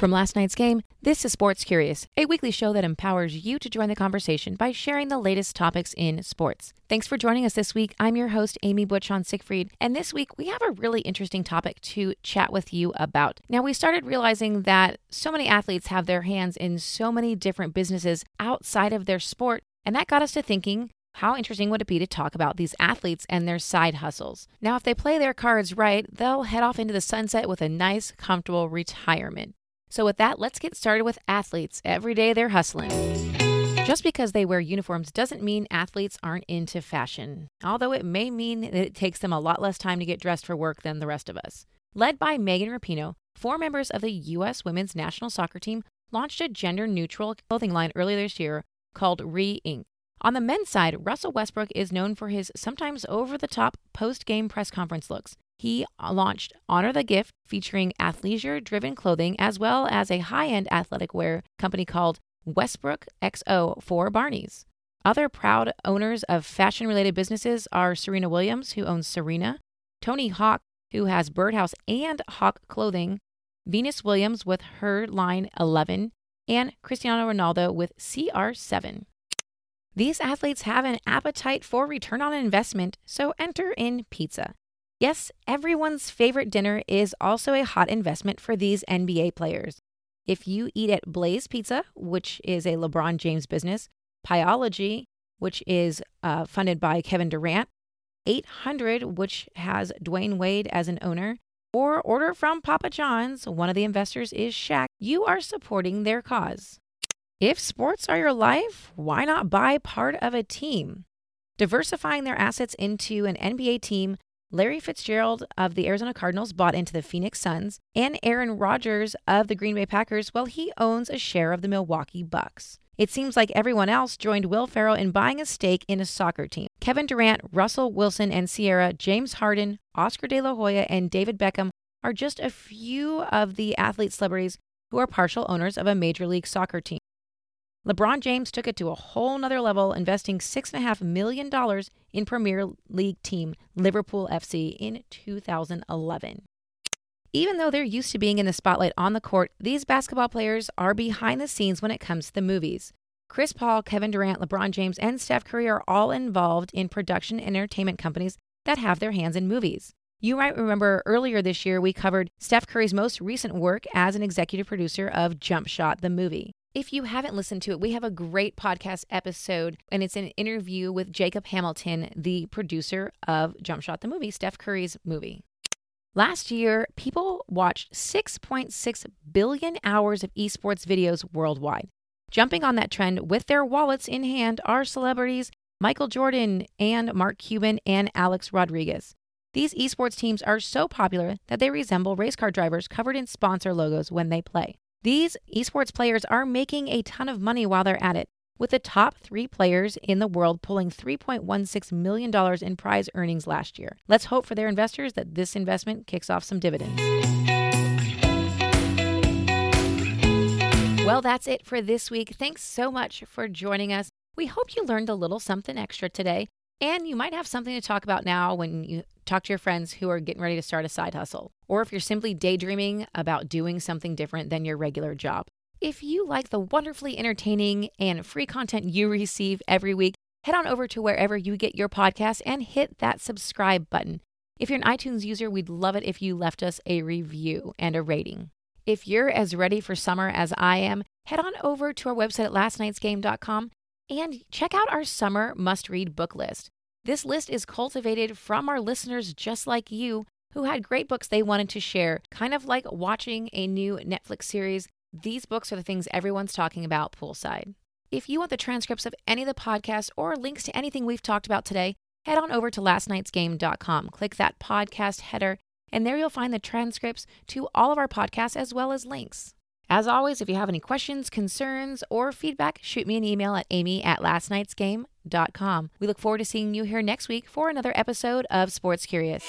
From last night's game, this is Sports Curious, a weekly show that empowers you to join the conversation by sharing the latest topics in sports. Thanks for joining us this week. I'm your host, Amy Butchon Siegfried, and this week we have a really interesting topic to chat with you about. Now, we started realizing that so many athletes have their hands in so many different businesses outside of their sport, and that got us to thinking how interesting would it be to talk about these athletes and their side hustles? Now, if they play their cards right, they'll head off into the sunset with a nice, comfortable retirement. So, with that, let's get started with athletes. Every day they're hustling. Just because they wear uniforms doesn't mean athletes aren't into fashion, although it may mean that it takes them a lot less time to get dressed for work than the rest of us. Led by Megan Rapinoe, four members of the U.S. women's national soccer team launched a gender neutral clothing line earlier this year called Re Inc. On the men's side, Russell Westbrook is known for his sometimes over the top post game press conference looks he uh, launched Honor the Gift, featuring athleisure driven clothing as well as a high end athletic wear company called Westbrook XO for Barneys. Other proud owners of fashion related businesses are Serena Williams, who owns Serena, Tony Hawk, who has Birdhouse and Hawk Clothing, Venus Williams with her line 11, and Cristiano Ronaldo with CR7. These athletes have an appetite for return on investment, so enter in pizza. Yes, everyone's favorite dinner is also a hot investment for these NBA players. If you eat at Blaze Pizza, which is a LeBron James business, Pieology, which is uh, funded by Kevin Durant, 800, which has Dwyane Wade as an owner, or order from Papa John's, one of the investors is Shaq, you are supporting their cause. If sports are your life, why not buy part of a team? Diversifying their assets into an NBA team Larry Fitzgerald of the Arizona Cardinals bought into the Phoenix Suns, and Aaron Rodgers of the Green Bay Packers, well, he owns a share of the Milwaukee Bucks. It seems like everyone else joined Will Ferrell in buying a stake in a soccer team. Kevin Durant, Russell Wilson and Ciara, James Harden, Oscar De La Hoya, and David Beckham are just a few of the athlete celebrities who are partial owners of a Major League Soccer team. LeBron James took it to a whole nother level, investing $6.5 million in Premier League team Liverpool FC in 2011. Even though they're used to being in the spotlight on the court, these basketball players are behind the scenes when it comes to the movies. Chris Paul, Kevin Durant, LeBron James, and Steph Curry are all involved in production and entertainment companies that have their hands in movies. You might remember earlier this year we covered Steph Curry's most recent work as an executive producer of Jump Shot, the movie. If you haven't listened to it, we have a great podcast episode, and it's an interview with Jacob Hamilton, the producer of Jump Shot, the movie, Steph Curry's movie. Last year, people watched 6.6 billion hours of esports videos worldwide. Jumping on that trend with their wallets in hand are celebrities Michael Jordan and Mark Cuban and Alex Rodriguez. These esports teams are so popular that they resemble race car drivers covered in sponsor logos when they play. These esports players are making a ton of money while they're at it, with the top three players in the world pulling $3.16 million in prize earnings last year. Let's hope for their investors that this investment kicks off some dividends. Well, that's it for this week. Thanks so much for joining us. We hope you learned a little something extra today, and you might have something to talk about now when you talk to your friends who are getting ready to start a side hustle, or if you're simply daydreaming about doing something different than your regular job. If you like the wonderfully entertaining and free content you receive every week, head on over to wherever you get your podcast and hit that subscribe button. If you're an iTunes user, we'd love it if you left us a review and a rating. If you're as ready for summer as I am, head on over to our website at lastnightsgame.com and check out our summer must read book list. This list is cultivated from our listeners just like you who had great books they wanted to share, kind of like watching a new Netflix series. These books are the things everyone's talking about poolside. If you want the transcripts of any of the podcasts or links to anything we've talked about today, head on over to lastnightsgame.com. Click that podcast header, and there you'll find the transcripts to all of our podcasts as well as links. As always, if you have any questions, concerns, or feedback, shoot me an email at amy at lastnightsgame.com. We look forward to seeing you here next week for another episode of Sports Curious.